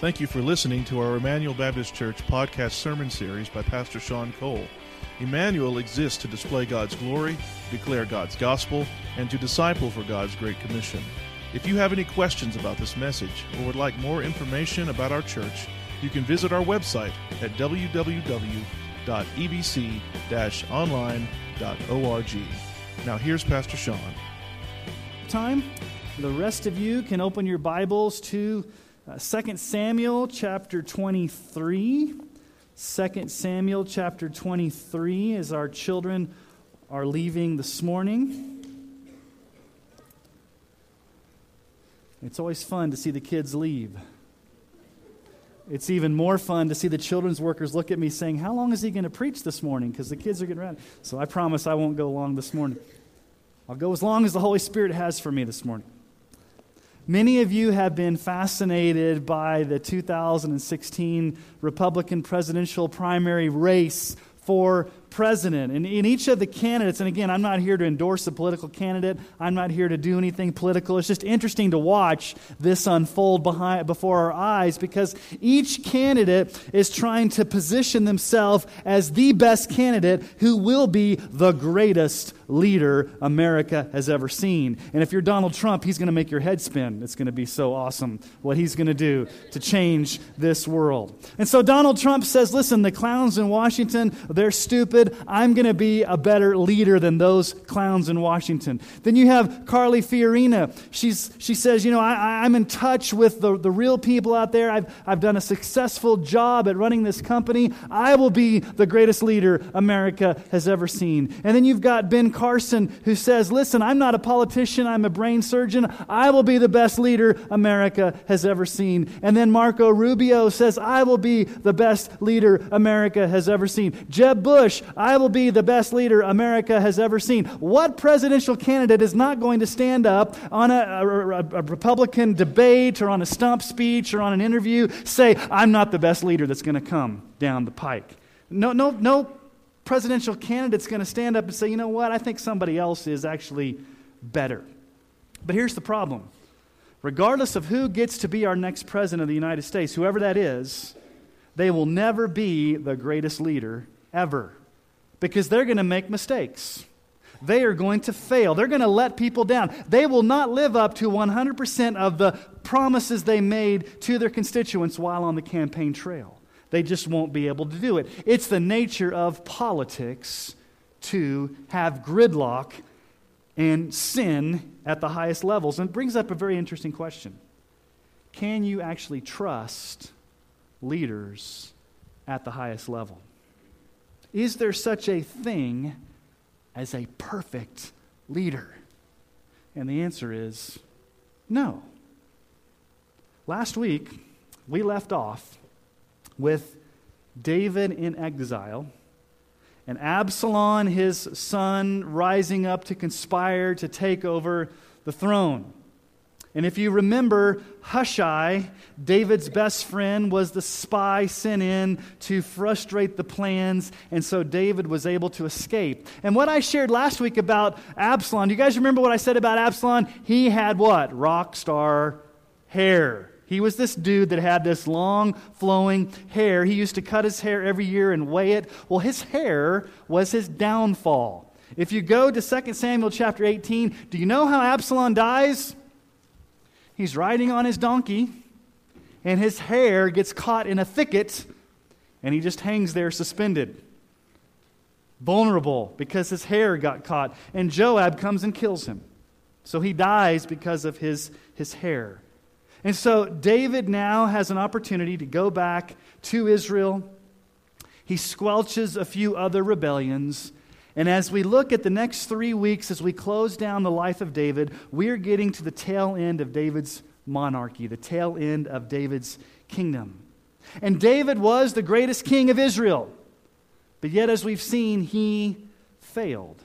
Thank you for listening to our Emmanuel Baptist Church podcast sermon series by Pastor Sean Cole. Emmanuel exists to display God's glory, declare God's gospel, and to disciple for God's Great Commission. If you have any questions about this message or would like more information about our church, you can visit our website at www.ebc-online.org. Now here's Pastor Sean. Time. The rest of you can open your Bibles to uh, 2 Samuel chapter 23. 2 Samuel chapter 23 as our children are leaving this morning. It's always fun to see the kids leave. It's even more fun to see the children's workers look at me saying, How long is he going to preach this morning? Because the kids are getting ready. So I promise I won't go long this morning. I'll go as long as the Holy Spirit has for me this morning. Many of you have been fascinated by the 2016 Republican presidential primary race for president. And in each of the candidates, and again, I'm not here to endorse a political candidate, I'm not here to do anything political. It's just interesting to watch this unfold behind, before our eyes because each candidate is trying to position themselves as the best candidate who will be the greatest leader America has ever seen. And if you're Donald Trump, he's going to make your head spin. It's going to be so awesome what he's going to do to change this world. And so Donald Trump says, listen, the clowns in Washington, they're stupid I'm going to be a better leader than those clowns in Washington. Then you have Carly Fiorina. She's, she says, You know, I, I'm in touch with the, the real people out there. I've, I've done a successful job at running this company. I will be the greatest leader America has ever seen. And then you've got Ben Carson who says, Listen, I'm not a politician, I'm a brain surgeon. I will be the best leader America has ever seen. And then Marco Rubio says, I will be the best leader America has ever seen. Jeb Bush, I will be the best leader America has ever seen. What presidential candidate is not going to stand up on a, a, a, Republican debate or on a stump speech or on an interview, say, I'm not the best leader that's going to come down the pike? No, no, no presidential candidate's going to stand up and say, you know what, I think somebody else is actually better. But here's the problem regardless of who gets to be our next president of the United States, whoever that is, they will never be the greatest leader ever because they're going to make mistakes. They are going to fail. They're going to let people down. They will not live up to 100% of the promises they made to their constituents while on the campaign trail. They just won't be able to do it. It's the nature of politics to have gridlock and sin at the highest levels. And it brings up a very interesting question Can you actually trust leaders at the highest level? Is there such a thing as a perfect leader? And the answer is no. Last week, we left off with David in exile and Absalom, his son, rising up to conspire to take over the throne. And if you remember, Hushai, David's best friend, was the spy sent in to frustrate the plans, and so David was able to escape. And what I shared last week about Absalom, do you guys remember what I said about Absalom? He had what? Rock star hair. He was this dude that had this long, flowing hair. He used to cut his hair every year and weigh it. Well, his hair was his downfall. If you go to 2 Samuel chapter 18, do you know how Absalom dies? He's riding on his donkey, and his hair gets caught in a thicket, and he just hangs there suspended. Vulnerable because his hair got caught. And Joab comes and kills him. So he dies because of his, his hair. And so David now has an opportunity to go back to Israel. He squelches a few other rebellions. And as we look at the next three weeks, as we close down the life of David, we are getting to the tail end of David's monarchy, the tail end of David's kingdom. And David was the greatest king of Israel. But yet, as we've seen, he failed.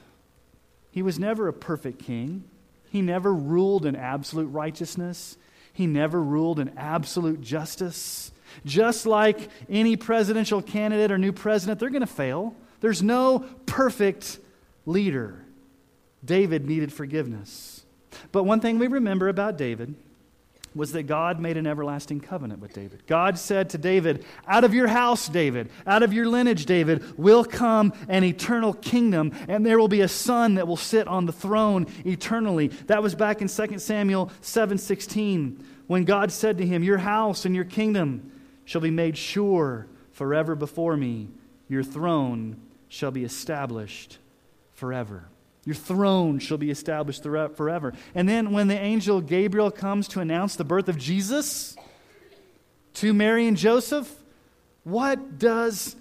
He was never a perfect king. He never ruled in absolute righteousness. He never ruled in absolute justice. Just like any presidential candidate or new president, they're going to fail. There's no perfect leader. David needed forgiveness. But one thing we remember about David was that God made an everlasting covenant with David. God said to David, Out of your house, David, out of your lineage, David, will come an eternal kingdom, and there will be a son that will sit on the throne eternally. That was back in 2 Samuel 7 16, when God said to him, Your house and your kingdom shall be made sure forever before me, your throne shall be established forever. Your throne shall be established forever. And then when the angel Gabriel comes to announce the birth of Jesus to Mary and Joseph, what does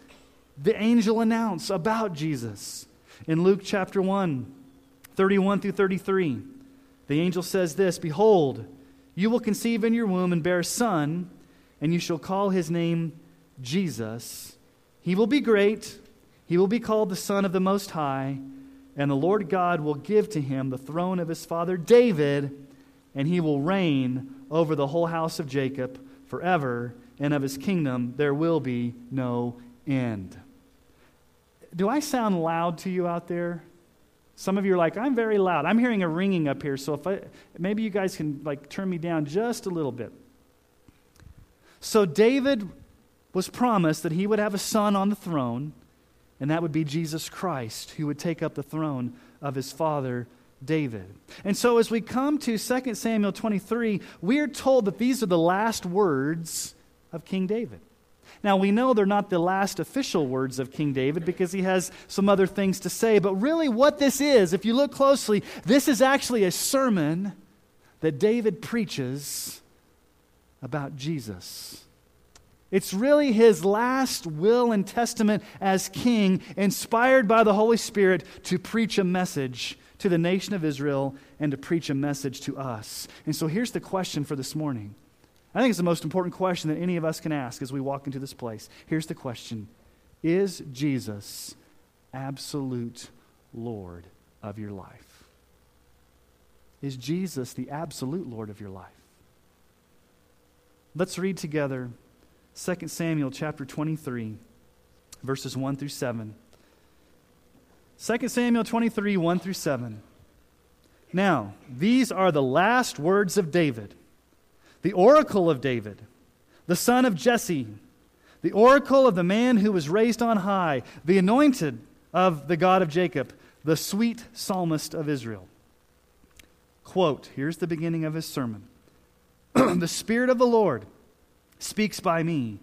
the angel announce about Jesus? In Luke chapter 1, 31 through 33, the angel says this Behold, you will conceive in your womb and bear a son, and you shall call his name Jesus. He will be great, he will be called the Son of the Most High and the Lord God will give to him the throne of his father David, and he will reign over the whole house of Jacob forever, and of his kingdom there will be no end. Do I sound loud to you out there? Some of you are like, I'm very loud. I'm hearing a ringing up here, so if I, maybe you guys can like turn me down just a little bit. So David was promised that he would have a son on the throne and that would be Jesus Christ, who would take up the throne of his father David. And so, as we come to 2 Samuel 23, we are told that these are the last words of King David. Now, we know they're not the last official words of King David because he has some other things to say, but really, what this is, if you look closely, this is actually a sermon that David preaches about Jesus. It's really his last will and testament as king, inspired by the Holy Spirit to preach a message to the nation of Israel and to preach a message to us. And so here's the question for this morning. I think it's the most important question that any of us can ask as we walk into this place. Here's the question Is Jesus absolute Lord of your life? Is Jesus the absolute Lord of your life? Let's read together 2 Samuel chapter 23, verses 1 through 7. 2 Samuel 23, 1 through 7. Now, these are the last words of David, the oracle of David, the son of Jesse, the oracle of the man who was raised on high, the anointed of the God of Jacob, the sweet psalmist of Israel. Quote, here's the beginning of his sermon The Spirit of the Lord speaks by me.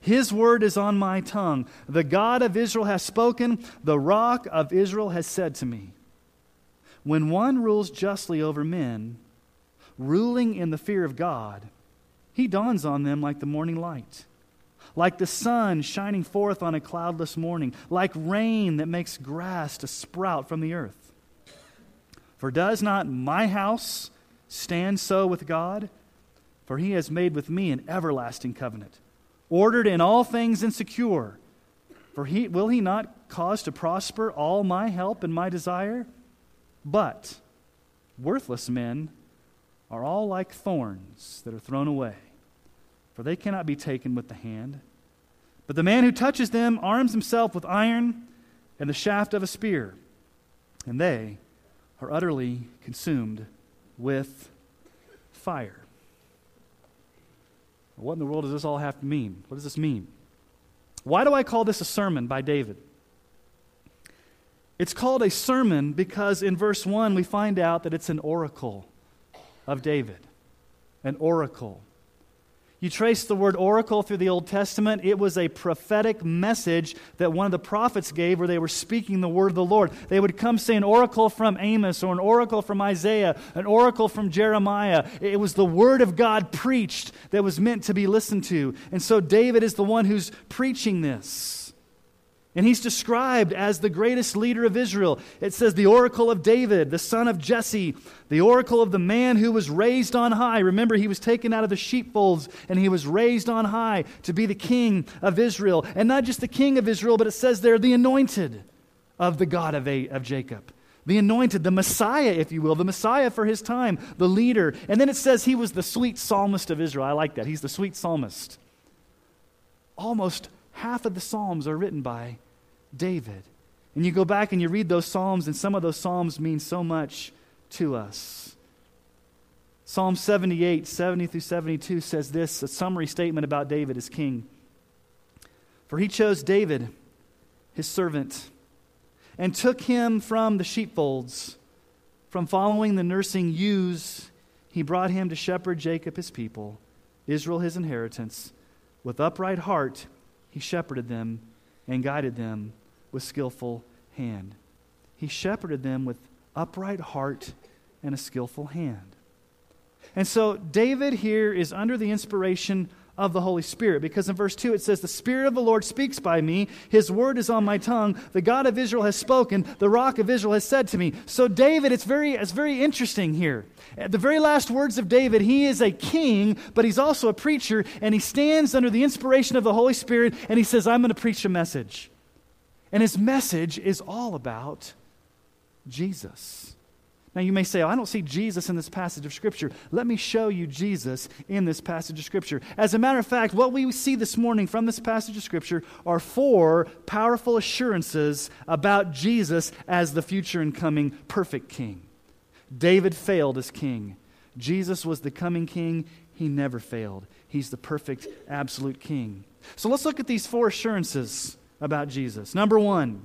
His word is on my tongue. The God of Israel has spoken. The rock of Israel has said to me. When one rules justly over men, ruling in the fear of God, he dawns on them like the morning light, like the sun shining forth on a cloudless morning, like rain that makes grass to sprout from the earth. For does not my house stand so with God? For he has made with me an everlasting covenant, ordered in all things and secure. For he, will he not cause to prosper all my help and my desire? But worthless men are all like thorns that are thrown away, for they cannot be taken with the hand. But the man who touches them arms himself with iron and the shaft of a spear, and they are utterly consumed with fire. What in the world does this all have to mean? What does this mean? Why do I call this a sermon by David? It's called a sermon because in verse 1 we find out that it's an oracle of David. An oracle. You trace the word oracle through the Old Testament, it was a prophetic message that one of the prophets gave where they were speaking the word of the Lord. They would come say an oracle from Amos or an oracle from Isaiah, an oracle from Jeremiah. It was the word of God preached that was meant to be listened to. And so David is the one who's preaching this. And he's described as the greatest leader of Israel. It says, the oracle of David, the son of Jesse, the oracle of the man who was raised on high. Remember, he was taken out of the sheepfolds and he was raised on high to be the king of Israel. And not just the king of Israel, but it says there, the anointed of the God of, a, of Jacob. The anointed, the Messiah, if you will, the Messiah for his time, the leader. And then it says he was the sweet psalmist of Israel. I like that. He's the sweet psalmist. Almost half of the Psalms are written by David. And you go back and you read those Psalms, and some of those Psalms mean so much to us. Psalm 78, 70 through 72 says this a summary statement about David as king. For he chose David, his servant, and took him from the sheepfolds. From following the nursing ewes, he brought him to shepherd Jacob, his people, Israel, his inheritance. With upright heart, he shepherded them and guided them with skillful hand. He shepherded them with upright heart and a skillful hand. And so David here is under the inspiration of the Holy Spirit because in verse 2 it says, The Spirit of the Lord speaks by me, His word is on my tongue, the God of Israel has spoken, the rock of Israel has said to me. So, David, it's very, it's very interesting here. At the very last words of David, he is a king, but he's also a preacher, and he stands under the inspiration of the Holy Spirit and he says, I'm going to preach a message. And his message is all about Jesus. Now, you may say, oh, I don't see Jesus in this passage of Scripture. Let me show you Jesus in this passage of Scripture. As a matter of fact, what we see this morning from this passage of Scripture are four powerful assurances about Jesus as the future and coming perfect king. David failed as king, Jesus was the coming king. He never failed. He's the perfect, absolute king. So let's look at these four assurances about Jesus. Number one,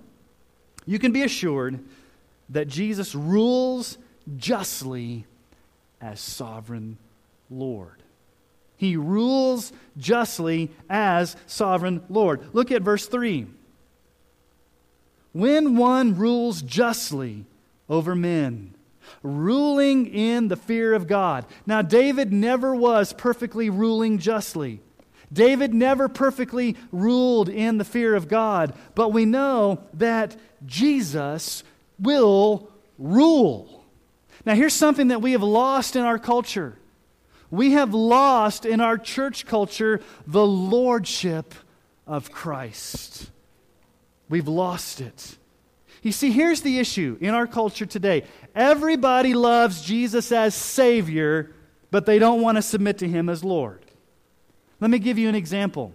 you can be assured that Jesus rules justly as sovereign Lord. He rules justly as sovereign Lord. Look at verse 3. When one rules justly over men, ruling in the fear of God. Now, David never was perfectly ruling justly. David never perfectly ruled in the fear of God, but we know that Jesus will rule. Now, here's something that we have lost in our culture. We have lost in our church culture the lordship of Christ. We've lost it. You see, here's the issue in our culture today everybody loves Jesus as Savior, but they don't want to submit to Him as Lord. Let me give you an example.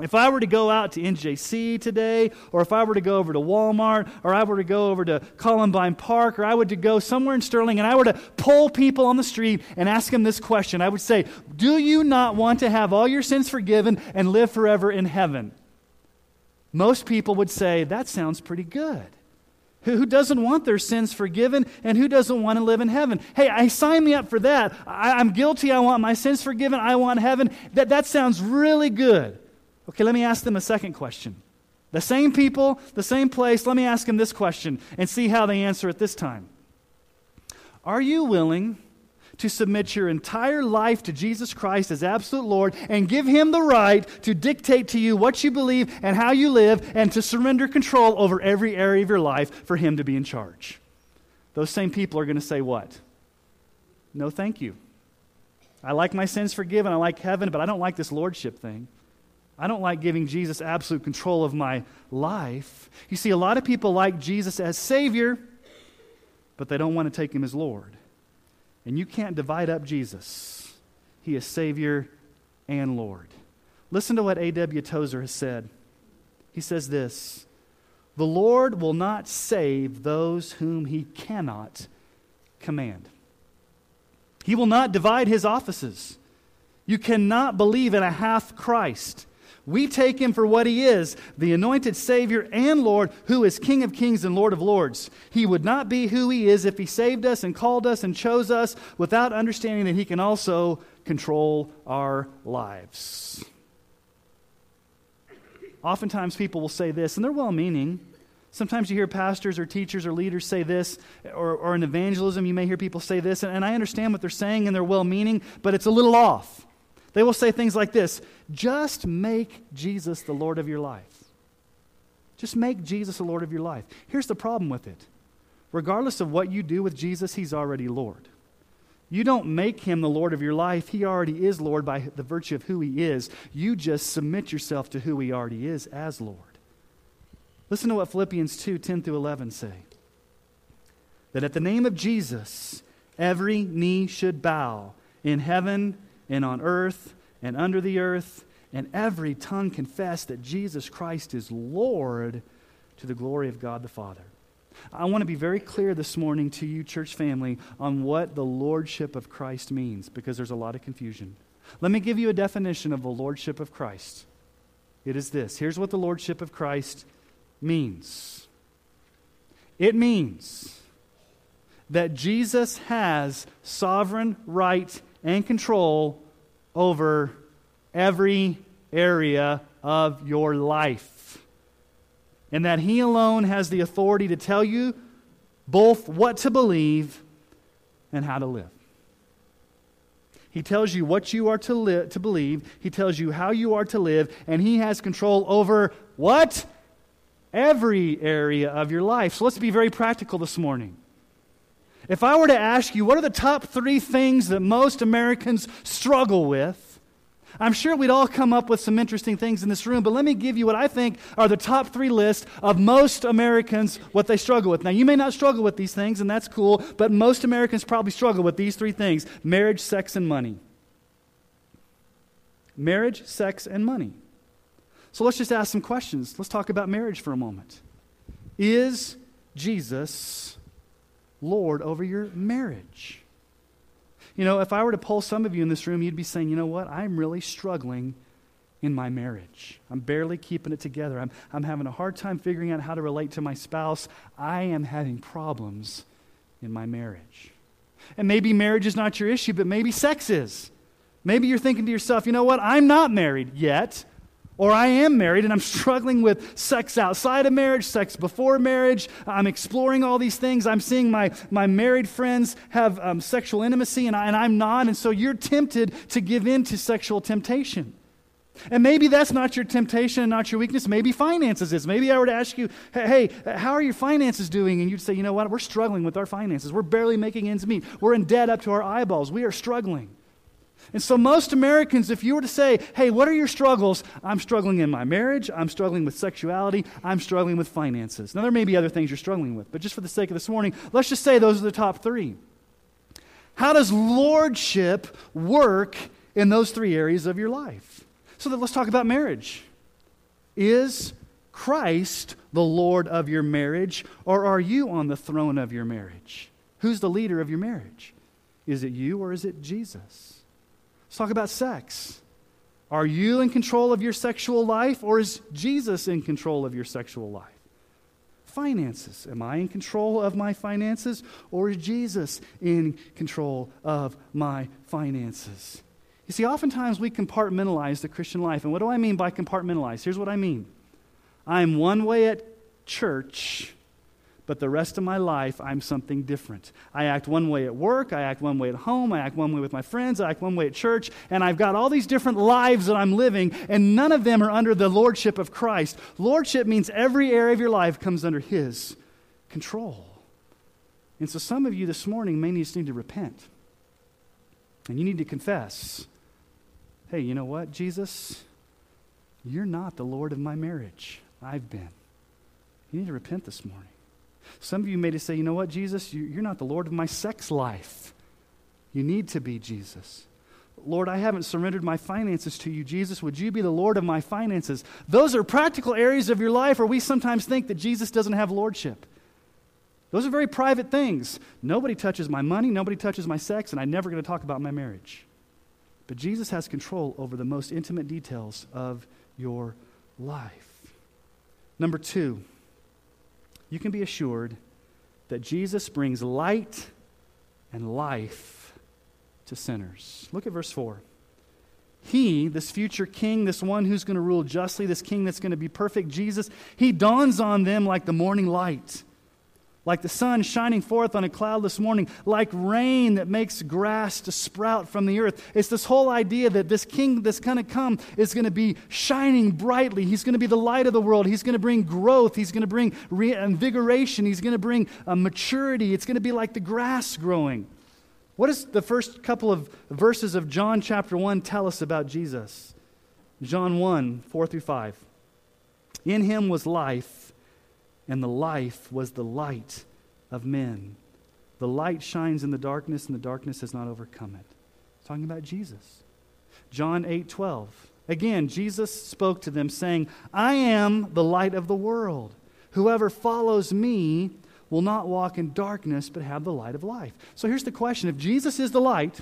If I were to go out to NJC today, or if I were to go over to Walmart, or I were to go over to Columbine Park, or I would to go somewhere in Sterling, and I were to pull people on the street and ask them this question, I would say, Do you not want to have all your sins forgiven and live forever in heaven? Most people would say, That sounds pretty good. Who doesn't want their sins forgiven and who doesn't want to live in heaven? Hey, I sign me up for that. I, am guilty. I want my sins forgiven. I want heaven. That, that sounds really good. Okay, let me ask them a second question. The same people, the same place, let me ask them this question and see how they answer it this time. Are you willing to submit your entire life to Jesus Christ as absolute Lord and give Him the right to dictate to you what you believe and how you live and to surrender control over every area of your life for Him to be in charge? Those same people are going to say what? No, thank you. I like my sins forgiven. I like heaven, but I don't like this lordship thing. I don't like giving Jesus absolute control of my life. You see, a lot of people like Jesus as Savior, but they don't want to take Him as Lord. And you can't divide up Jesus, He is Savior and Lord. Listen to what A.W. Tozer has said. He says this The Lord will not save those whom He cannot command. He will not divide His offices. You cannot believe in a half Christ. We take him for what he is the anointed Savior and Lord, who is King of kings and Lord of lords. He would not be who he is if he saved us and called us and chose us without understanding that he can also control our lives. Oftentimes, people will say this, and they're well meaning. Sometimes you hear pastors or teachers or leaders say this, or, or in evangelism, you may hear people say this, and, and I understand what they're saying and they're well meaning, but it's a little off. They will say things like this just make Jesus the Lord of your life. Just make Jesus the Lord of your life. Here's the problem with it regardless of what you do with Jesus, He's already Lord. You don't make Him the Lord of your life, He already is Lord by the virtue of who He is. You just submit yourself to who He already is as Lord. Listen to what Philippians 2 10 through 11 say. That at the name of Jesus, every knee should bow in heaven and on earth and under the earth, and every tongue confess that Jesus Christ is Lord to the glory of God the Father. I want to be very clear this morning to you, church family, on what the lordship of Christ means because there's a lot of confusion. Let me give you a definition of the lordship of Christ. It is this here's what the lordship of Christ means it means that Jesus has sovereign right and control over every area of your life. And that He alone has the authority to tell you both what to believe and how to live. He tells you what you are to, li- to believe, He tells you how you are to live, and He has control over what? Every area of your life. So let's be very practical this morning. If I were to ask you, what are the top three things that most Americans struggle with? I'm sure we'd all come up with some interesting things in this room, but let me give you what I think are the top three lists of most Americans, what they struggle with. Now, you may not struggle with these things, and that's cool, but most Americans probably struggle with these three things marriage, sex, and money. Marriage, sex, and money. So let's just ask some questions. Let's talk about marriage for a moment. Is Jesus Lord over your marriage? You know, if I were to poll some of you in this room, you'd be saying, you know what? I'm really struggling in my marriage. I'm barely keeping it together. I'm, I'm having a hard time figuring out how to relate to my spouse. I am having problems in my marriage. And maybe marriage is not your issue, but maybe sex is. Maybe you're thinking to yourself, you know what? I'm not married yet. Or I am married and I'm struggling with sex outside of marriage, sex before marriage. I'm exploring all these things. I'm seeing my, my married friends have um, sexual intimacy and, I, and I'm not. And so you're tempted to give in to sexual temptation. And maybe that's not your temptation and not your weakness. Maybe finances is. Maybe I were to ask you, hey, how are your finances doing? And you'd say, you know what? We're struggling with our finances. We're barely making ends meet. We're in debt up to our eyeballs. We are struggling. And so, most Americans, if you were to say, hey, what are your struggles? I'm struggling in my marriage. I'm struggling with sexuality. I'm struggling with finances. Now, there may be other things you're struggling with, but just for the sake of this morning, let's just say those are the top three. How does lordship work in those three areas of your life? So, that let's talk about marriage. Is Christ the Lord of your marriage, or are you on the throne of your marriage? Who's the leader of your marriage? Is it you or is it Jesus? Let's talk about sex. Are you in control of your sexual life, or is Jesus in control of your sexual life? Finances. Am I in control of my finances, or is Jesus in control of my finances? You see, oftentimes we compartmentalize the Christian life. And what do I mean by compartmentalize? Here's what I mean I'm one way at church but the rest of my life, I'm something different. I act one way at work, I act one way at home, I act one way with my friends, I act one way at church, and I've got all these different lives that I'm living, and none of them are under the lordship of Christ. Lordship means every area of your life comes under His control. And so some of you this morning may need to repent. And you need to confess hey, you know what, Jesus? You're not the Lord of my marriage. I've been. You need to repent this morning. Some of you may say, you know what, Jesus, you're not the Lord of my sex life. You need to be Jesus. Lord, I haven't surrendered my finances to you. Jesus, would you be the Lord of my finances? Those are practical areas of your life where we sometimes think that Jesus doesn't have lordship. Those are very private things. Nobody touches my money, nobody touches my sex, and I'm never going to talk about my marriage. But Jesus has control over the most intimate details of your life. Number two, you can be assured that Jesus brings light and life to sinners. Look at verse 4. He, this future king, this one who's going to rule justly, this king that's going to be perfect, Jesus, he dawns on them like the morning light like the sun shining forth on a cloudless morning, like rain that makes grass to sprout from the earth. It's this whole idea that this king that's going to come is going to be shining brightly. He's going to be the light of the world. He's going to bring growth. He's going to bring re- invigoration. He's going to bring uh, maturity. It's going to be like the grass growing. What does the first couple of verses of John chapter 1 tell us about Jesus? John 1, 4 through 5. In him was life and the life was the light of men. The light shines in the darkness, and the darkness has not overcome it. talking about Jesus. John 8 12. Again, Jesus spoke to them, saying, I am the light of the world. Whoever follows me will not walk in darkness, but have the light of life. So here's the question If Jesus is the light,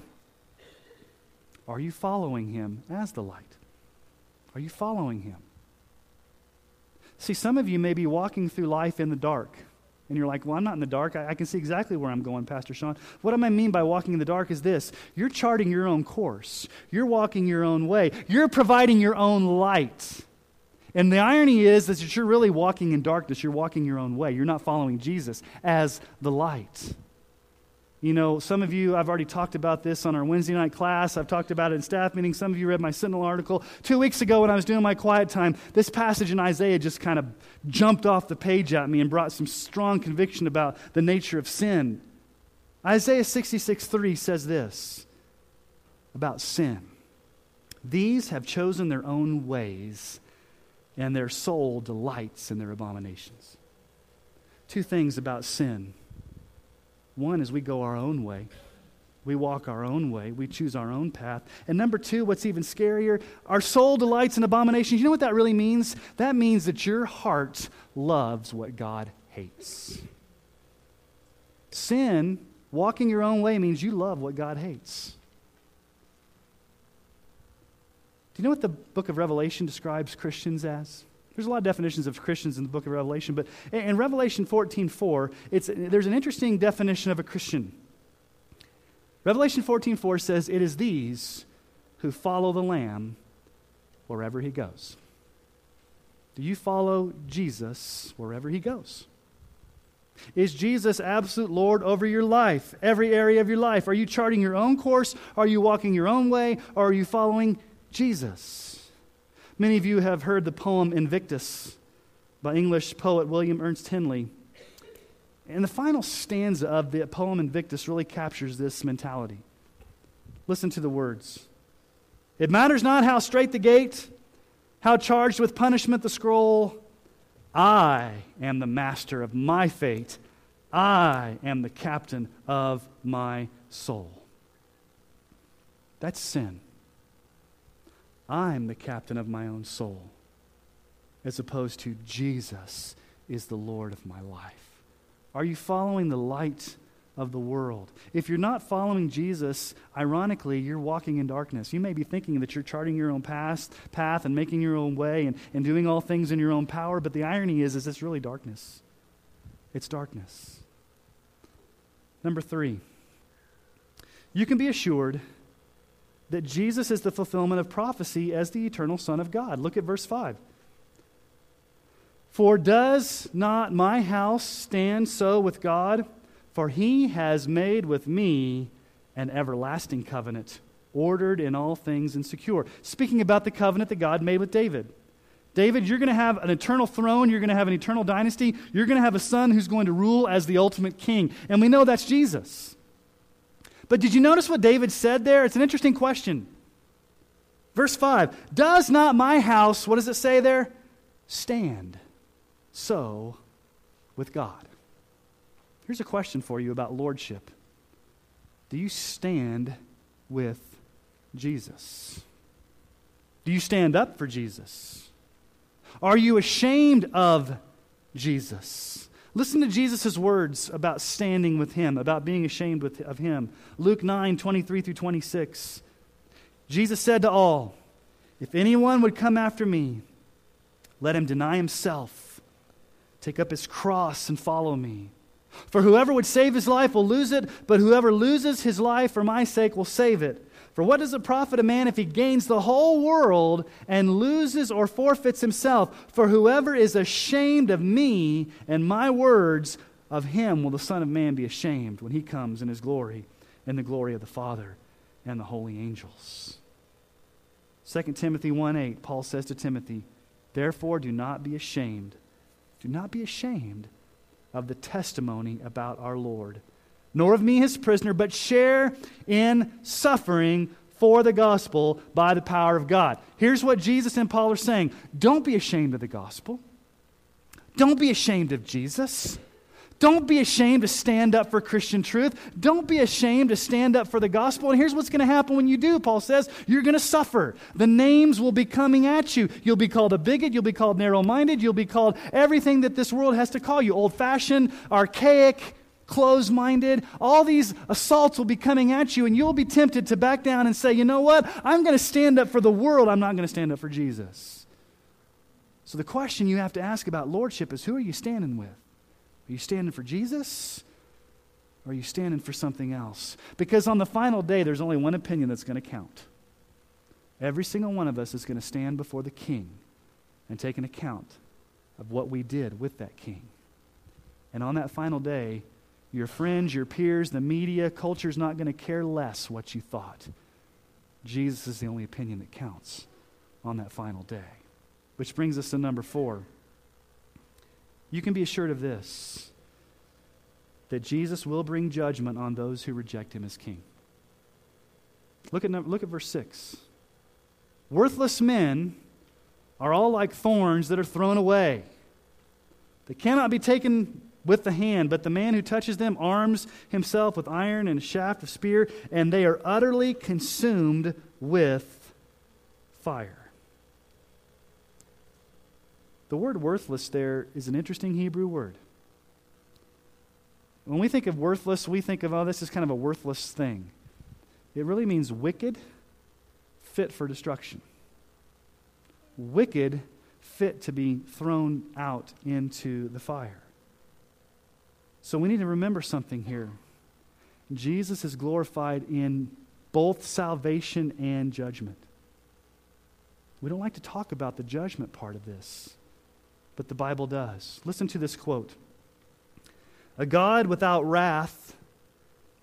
are you following him as the light? Are you following him? See, some of you may be walking through life in the dark. And you're like, well, I'm not in the dark. I, I, can see exactly where I'm going, Pastor Sean. What I mean by walking in the dark is this you're charting your own course, you're walking your own way, you're providing your own light. And the irony is that you're really walking in darkness, you're walking your own way. You're not following Jesus as the light. You know, some of you, I've already talked about this on our Wednesday night class. I've talked about it in staff meetings. Some of you read my Sentinel article. Two weeks ago, when I was doing my quiet time, this passage in Isaiah just kind of jumped off the page at me and brought some strong conviction about the nature of sin. Isaiah 66 3 says this about sin These have chosen their own ways, and their soul delights in their abominations. Two things about sin one is we go our own way. We walk our own way. We choose our own path. And number two, what's even scarier, our soul delights in abominations. You know what that really means? That means that your heart loves what God hates. Sin, walking your own way, means you love what God hates. Do you know what the book of Revelation describes Christians as? There's a lot of definitions of Christians in the book of Revelation, but in Revelation 14 4, it's, there's an interesting definition of a Christian. Revelation 14 4 says, It is these who follow the Lamb wherever he goes. Do you follow Jesus wherever he goes? Is Jesus absolute Lord over your life, every area of your life? Are you charting your own course? Are you walking your own way? Or are you following Jesus? Many of you have heard the poem Invictus by English poet William Ernest Henley. And the final stanza of the poem Invictus really captures this mentality. Listen to the words It matters not how straight the gate, how charged with punishment the scroll. I am the master of my fate. I am the captain of my soul. That's sin. I'm the captain of my own soul, as opposed to Jesus is the Lord of my life. Are you following the light of the world? If you're not following Jesus, ironically, you're walking in darkness. You may be thinking that you're charting your own past, path and making your own way and, and doing all things in your own power, but the irony is, is it's really darkness. It's darkness. Number three, you can be assured that Jesus is the fulfillment of prophecy as the eternal Son of God. Look at verse 5. For does not my house stand so with God? For he has made with me an everlasting covenant, ordered in all things and secure. Speaking about the covenant that God made with David. David, you're going to have an eternal throne. You're going to have an eternal dynasty. You're going to have a son who's going to rule as the ultimate king. And we know that's Jesus. But did you notice what David said there? It's an interesting question. Verse 5 Does not my house, what does it say there? Stand so with God. Here's a question for you about lordship Do you stand with Jesus? Do you stand up for Jesus? Are you ashamed of Jesus? Listen to Jesus' words about standing with him, about being ashamed with, of him. Luke 9, 23 through 26. Jesus said to all, If anyone would come after me, let him deny himself, take up his cross, and follow me. For whoever would save his life will lose it, but whoever loses his life for my sake will save it. For what does it profit a man if he gains the whole world and loses or forfeits himself? For whoever is ashamed of me and my words, of him will the Son of Man be ashamed when he comes in his glory and the glory of the Father and the holy angels. 2 Timothy 1 8, Paul says to Timothy, Therefore do not be ashamed. Do not be ashamed of the testimony about our Lord nor of me his prisoner, but share in suffering for the gospel by the power of God. Here's what Jesus and Paul are saying Don't be ashamed of the gospel. Don't be ashamed of Jesus. Don't be ashamed to stand up for Christian truth. Don't be ashamed to stand up for the gospel. And here's what's going to happen when you do, Paul says you're going to suffer. The names will be coming at you. You'll be called a bigot. You'll be called narrow minded. You'll be called everything that this world has to call you old fashioned, archaic, closed minded. All these assaults will be coming at you, and you'll be tempted to back down and say, you know what? I'm going to stand up for the world. I'm not going to stand up for Jesus. So the question you have to ask about lordship is who are you standing with? Are you standing for Jesus? Or are you standing for something else? Because on the final day, there's only one opinion that's going to count. Every single one of us is going to stand before the king and take an account of what we did with that king. And on that final day, your friends, your peers, the media, culture is not going to care less what you thought. Jesus is the only opinion that counts on that final day. Which brings us to number four you can be assured of this that Jesus will bring judgment on those who reject him as king. Look at, look at verse 6. Worthless men are all like thorns that are thrown away. They cannot be taken with the hand, but the man who touches them arms himself with iron and a shaft of spear, and they are utterly consumed with fire. The word worthless there is an interesting Hebrew word. When we think of worthless, we think of, oh, this is kind of a worthless thing. It really means wicked, fit for destruction. Wicked, fit to be thrown out into the fire. So we need to remember something here. Jesus is glorified in both salvation and judgment. We don't like to talk about the judgment part of this but the Bible does. Listen to this quote A God without wrath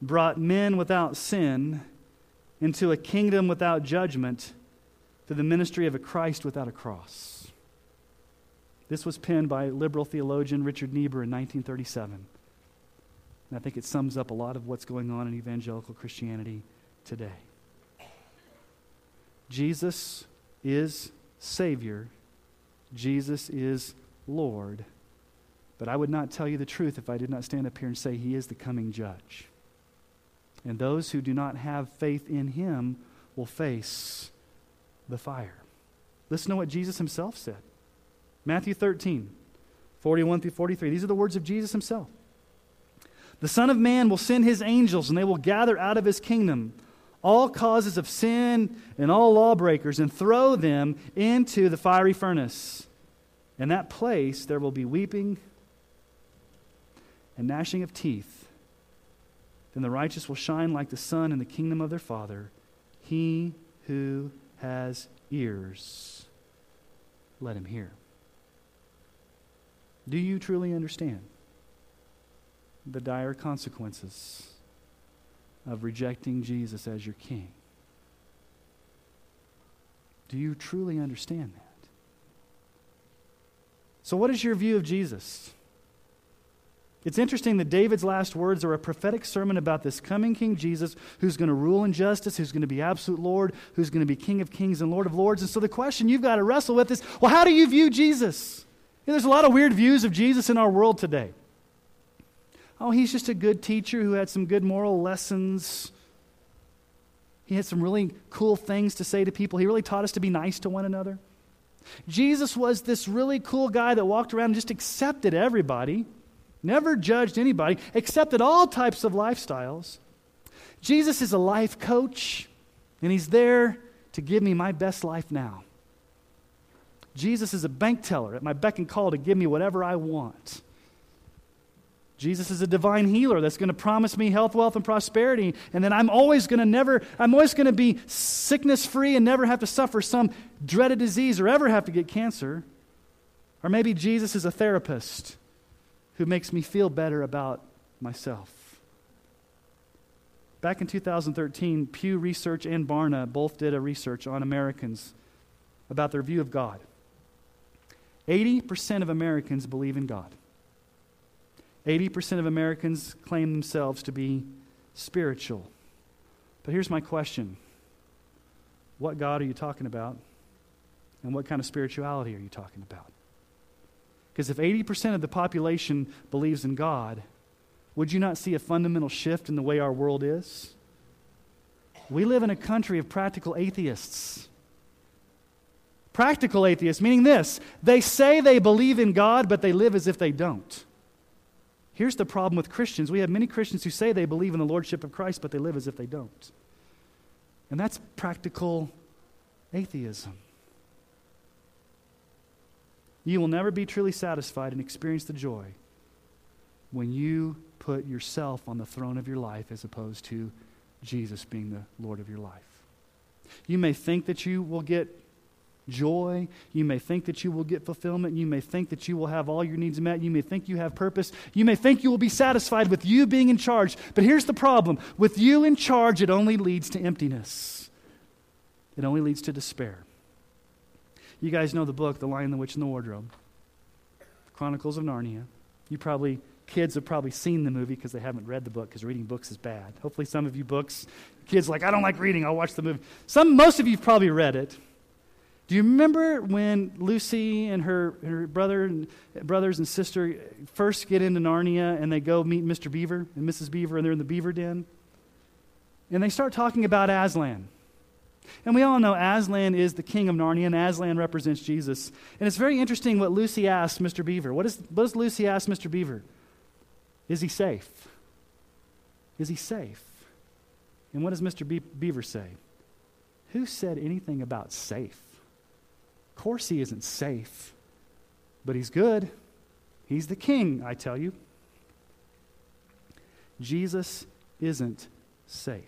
brought men without sin into a kingdom without judgment through the ministry of a Christ without a cross. This was penned by liberal theologian Richard Niebuhr in 1937. And I think it sums up a lot of what's going on in evangelical Christianity today. Jesus is Savior. Jesus is Lord. But I would not tell you the truth if I did not stand up here and say he is the coming judge. And those who do not have faith in him will face the fire. Listen to what Jesus himself said. Matthew 13, 41 through 43. These are the words of Jesus himself. The Son of Man will send his angels, and they will gather out of his kingdom all causes of sin and all lawbreakers and throw them into the fiery furnace. In that place, there will be weeping and gnashing of teeth. Then the righteous will shine like the sun in the kingdom of their Father. He who has ears, let him hear. Do you truly understand the dire consequences of rejecting Jesus as your king? Do you truly understand that? So, what is your view of Jesus? It's interesting that David's last words are a prophetic sermon about this coming King Jesus who's going to rule in justice, who's going to be absolute Lord, who's going to be King of kings and Lord of lords. And so the question you've got to wrestle with is well, how do you view Jesus? You know, there's a lot of weird views of Jesus in our world today. Oh, he's just a good teacher who had some good moral lessons. He had some really cool things to say to people. He really taught us to be nice to one another. Jesus was this really cool guy that walked around and just accepted everybody, never judged anybody, accepted all types of lifestyles. Jesus is a life coach, and he's there to give me my best life now. Jesus is a bank teller at my beck and call to give me whatever I want. Jesus is a divine healer that's going to promise me health, wealth, and prosperity, and then I'm always going to never, I'm always going to be sickness free and never have to suffer some dreaded disease or ever have to get cancer. Or maybe Jesus is a therapist who makes me feel better about myself. Back in 2013, Pew Research and Barna both did a research on Americans about their view of God. 80% of Americans believe in God. 80% of Americans claim themselves to be spiritual. But here's my question What God are you talking about? And what kind of spirituality are you talking about? Because if 80% of the population believes in God, would you not see a fundamental shift in the way our world is? We live in a country of practical atheists. Practical atheists, meaning this they say they believe in God, but they live as if they don't. Here's the problem with Christians we have many Christians who say they believe in the Lordship of Christ, but they live as if they don't. And that's practical atheism. You will never be truly satisfied and experience the joy when you put yourself on the throne of your life as opposed to Jesus being the Lord of your life. You may think that you will get joy. You may think that you will get fulfillment. You may think that you will have all your needs met. You may think you have purpose. You may think you will be satisfied with you being in charge. But here's the problem with you in charge, it only leads to emptiness, it only leads to despair. You guys know the book, The Lion, the Witch, and the Wardrobe, Chronicles of Narnia. You probably kids have probably seen the movie because they haven't read the book because reading books is bad. Hopefully, some of you books, kids like, I don't like reading, I'll watch the movie. Some, most of you have probably read it. Do you remember when Lucy and her, her brother and brothers and sister first get into Narnia and they go meet Mr. Beaver and Mrs. Beaver and they're in the beaver den? And they start talking about Aslan. And we all know Aslan is the king of Narnia, and Aslan represents Jesus. And it's very interesting what Lucy asks Mr. Beaver. What, is, what does Lucy ask Mr. Beaver? Is he safe? Is he safe? And what does Mr. Be- Beaver say? Who said anything about safe? Of course, he isn't safe, but he's good. He's the king, I tell you. Jesus isn't safe.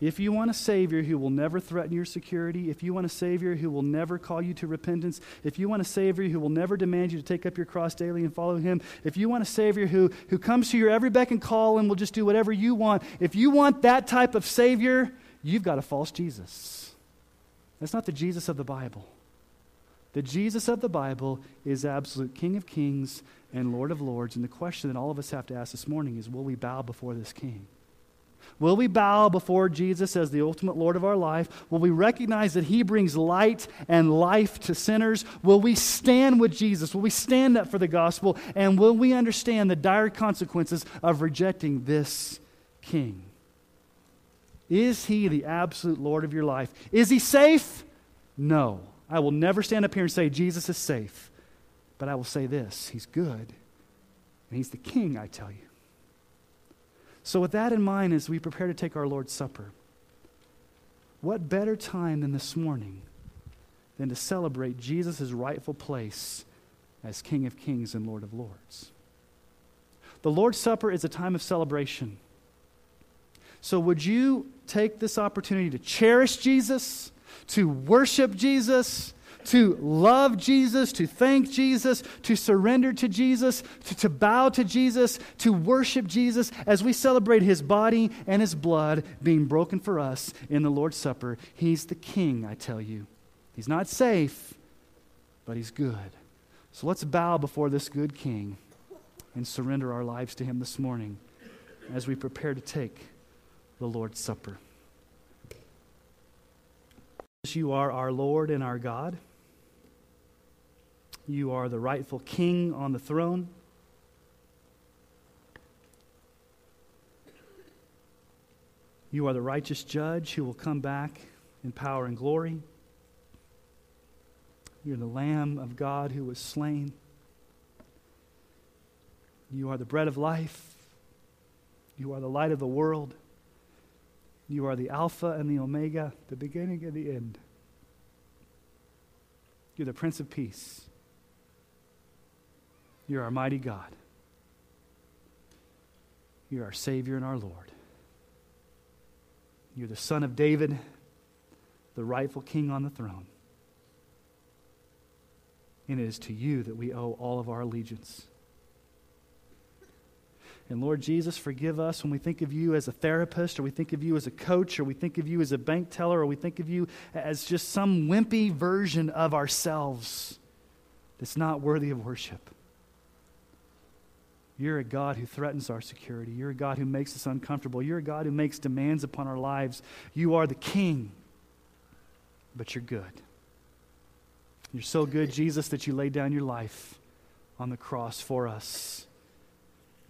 If you want a Savior who will never threaten your security, if you want a Savior who will never call you to repentance, if you want a Savior who will never demand you to take up your cross daily and follow Him, if you want a Savior who, who comes to your every beck and call and will just do whatever you want, if you want that type of Savior, you've got a false Jesus. That's not the Jesus of the Bible. The Jesus of the Bible is absolute King of kings and Lord of lords. And the question that all of us have to ask this morning is will we bow before this King? Will we bow before Jesus as the ultimate Lord of our life? Will we recognize that He brings light and life to sinners? Will we stand with Jesus? Will we stand up for the gospel? And will we understand the dire consequences of rejecting this King? Is he the absolute Lord of your life? Is he safe? No. I will never stand up here and say Jesus is safe. But I will say this He's good. And He's the King, I tell you. So, with that in mind, as we prepare to take our Lord's Supper, what better time than this morning than to celebrate Jesus' rightful place as King of Kings and Lord of Lords? The Lord's Supper is a time of celebration. So, would you take this opportunity to cherish Jesus, to worship Jesus, to love Jesus, to thank Jesus, to surrender to Jesus, to, to bow to Jesus, to worship Jesus as we celebrate his body and his blood being broken for us in the Lord's Supper? He's the King, I tell you. He's not safe, but he's good. So let's bow before this good King and surrender our lives to him this morning as we prepare to take the Lord's Supper. You are our Lord and our God. You are the rightful king on the throne. You are the righteous judge who will come back in power and glory. You're the Lamb of God who was slain. You are the bread of life. You are the light of the world. You are the Alpha and the Omega, the beginning and the end. You're the Prince of Peace. You're our mighty God. You're our Savior and our Lord. You're the Son of David, the rightful King on the throne. And it is to you that we owe all of our allegiance. And Lord Jesus, forgive us when we think of you as a therapist, or we think of you as a coach, or we think of you as a bank teller, or we think of you as just some wimpy version of ourselves that's not worthy of worship. You're a God who threatens our security. You're a God who makes us uncomfortable. You're a God who makes demands upon our lives. You are the King, but you're good. You're so good, Jesus, that you laid down your life on the cross for us.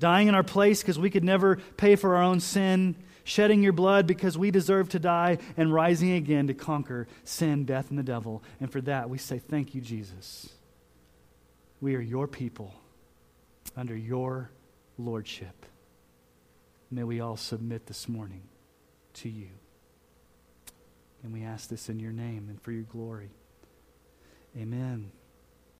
Dying in our place because we could never pay for our own sin, shedding your blood because we deserve to die, and rising again to conquer sin, death, and the devil. And for that, we say, Thank you, Jesus. We are your people under your lordship. May we all submit this morning to you. And we ask this in your name and for your glory. Amen.